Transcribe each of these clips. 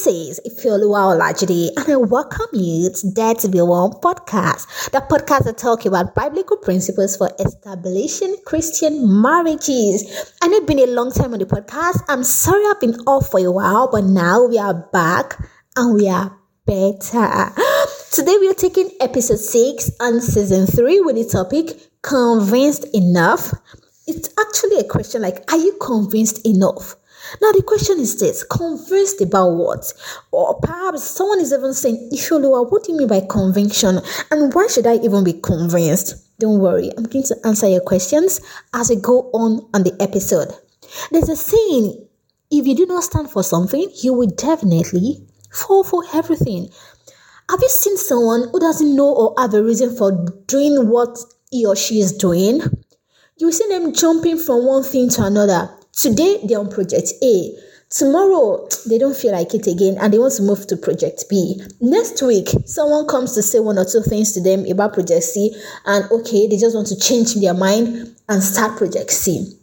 This is Ifeoluwa Olajide, and I welcome you to Dare to Be One podcast. The podcast that talk about biblical principles for establishing Christian marriages. Know it's been a long time on the podcast. I'm sorry I've been off for a while, but now we are back and we are better. Today we are taking episode 6 and season 3 with the topic Convinced Enough. It's actually a question like, are you convinced enough? Now the question is this: convinced about what? Or perhaps someone is even saying, Ifeoluwa, what do you mean by conviction? And why should I even be convinced? Don't worry, I'm going to answer your questions as we go on on the episode. There's a saying: if you do not stand for something, you will definitely fall for everything. Have you seen someone who doesn't know or have a reason for doing what he or she is doing? You see them jumping from one thing to another Today they're on project A. Tomorrow they don't feel like it again and they want to move to project B. Next week, someone comes to say one or two things to them about project C, and okay, they just want to change their mind and start project C.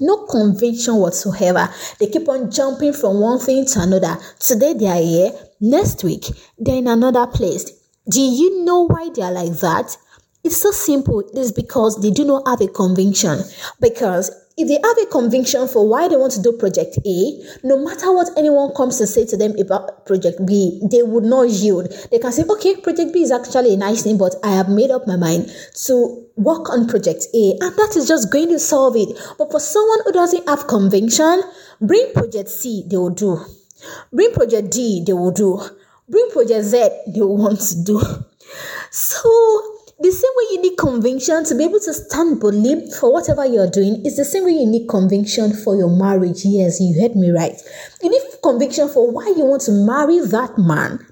No conviction whatsoever. They keep on jumping from one thing to another. Today they are here, next week they're in another place. Do you know why they are like that? It's so simple. It's because they do not have a conviction. Because if they have a conviction for why they want to do project A, no matter what anyone comes to say to them about project B, they would not yield. They can say, okay, project B is actually a nice thing, but I have made up my mind to work on project A, and that is just going to solve it. But for someone who doesn't have conviction, bring project C, they will do. Bring project D, they will do. Bring project Z, they want to do. So the same way you need conviction to be able to stand boldly for whatever you're doing is the same way you need conviction for your marriage. Yes, you heard me right. You need conviction for why you want to marry that man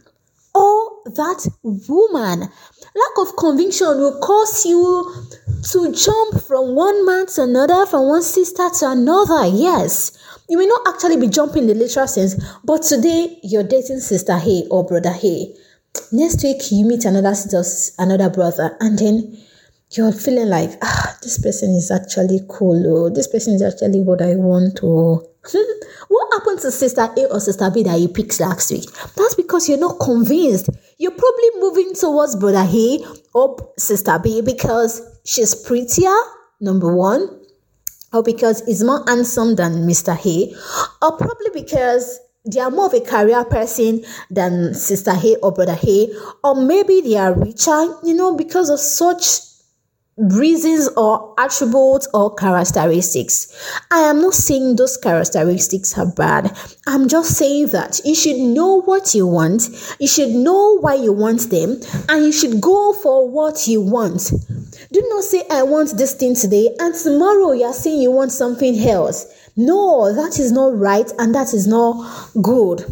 or that woman. Lack of conviction will cause you to jump from one man to another, from one sister to another. Yes. You may not actually be jumping in the literal sense, but today you're dating sister A or brother A next week you meet another sister, another brother, and then you're feeling like, ah, this person is actually cool. Oh, this person is actually what I want. Oh, what happened to sister A or sister B that you picked last week? That's because you're not convinced. You're probably moving towards brother A or sister B because she's prettier, number one, or because he's more handsome than Mr. A, or probably because they are more of a career person than sister A or brother A, or maybe they are richer, you know, because of such reasons or attributes or characteristics. I am not saying those characteristics are bad. I'm just saying that you should know what you want, you should know why you want them, and you should go for what you want. Do not say, I want this thing today, and tomorrow you are saying you want something else. No, that is not right and that is not good.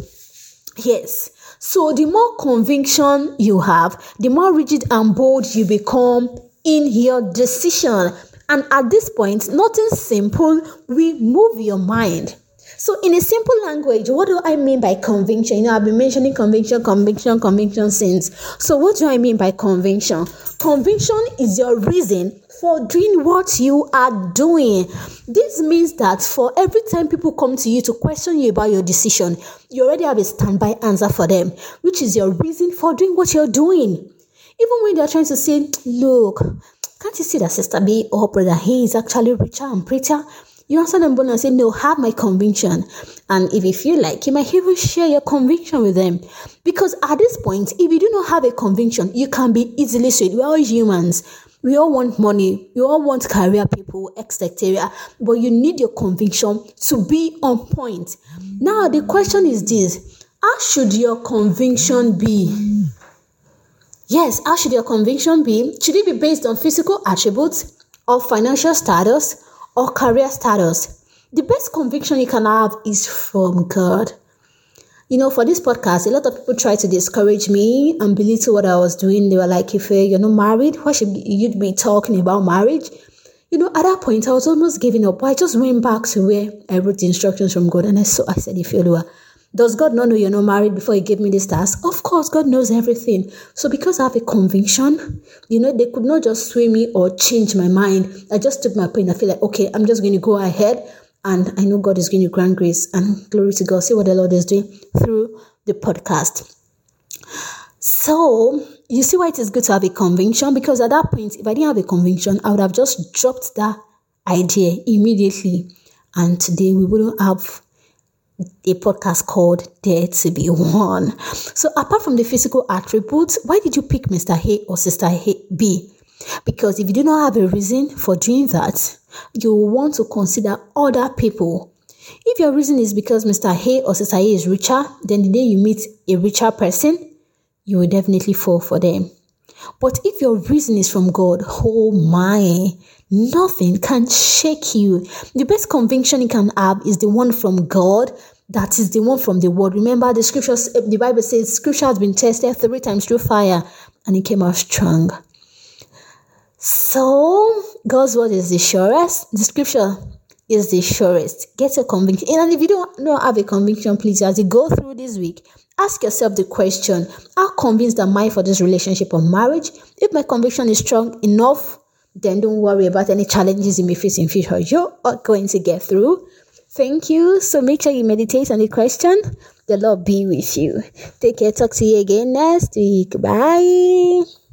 Yes. So the more conviction you have, the more rigid and bold you become in your decision. And at this point, nothing simple will move your mind. So, in a simple language, what do I mean by conviction? You know, I've been mentioning conviction, conviction, conviction since. So, what do I mean by conviction? Conviction is your reason for doing what you are doing. This means that for every time people come to you to question you about your decision, you already have a standby answer for them, which is your reason for doing what you're doing. Even when they're trying to say, Look, can't you see that Sister B or Brother A is actually richer and prettier? You answer them boldly and say, No, have my conviction. And if you feel like, you might even share your conviction with them. Because at this point, if you do not have a conviction, you can be easily swayed. We're all humans. We all want money. We all want career people, etc. But you need your conviction to be on point. Now, the question is this How should your conviction be? Yes, how should your conviction be? Should it be based on physical attributes or financial status or career status? The best conviction you can have is from God. You know, for this podcast, a lot of people try to discourage me and belittle what I was doing. They were like, if you're not married, why should you be talking about marriage? You know, at that point, I was almost giving up. I just went back to where I wrote the instructions from God and I saw, I said, if you're does God not know you're not married before He gave me this task? Of course, God knows everything. So, because I have a conviction, you know, they could not just sway me or change my mind. I just took my point. I feel like, okay, I'm just going to go ahead and I know God is going to grant grace and glory to God. See what the Lord is doing through the podcast. So, you see why it is good to have a conviction? Because at that point, if I didn't have a conviction, I would have just dropped that idea immediately. And today we wouldn't have a podcast called Dare to Be One. So, apart from the physical attributes, why did you pick Mr. A or Sister B? Because if you do not have a reason for doing that, you will want to consider other people. If your reason is because Mr. A or Sister A is richer, then the day you meet a richer person, you will definitely fall for them. But if your reason is from God, oh my, nothing can shake you. The best conviction you can have is the one from God. That is the one from the word. Remember, the scriptures, the Bible says, scripture has been tested three times through fire and it came out strong. So, God's word is the surest. The scripture is the surest. Get a conviction. And if you don't, don't have a conviction, please, as you go through this week, ask yourself the question How convinced am I for this relationship or marriage? If my conviction is strong enough, then don't worry about any challenges you may face in future. You're going to get through. Thank you. So make sure you meditate on the question. The Lord be with you. Take care. Talk to you again next week. Bye.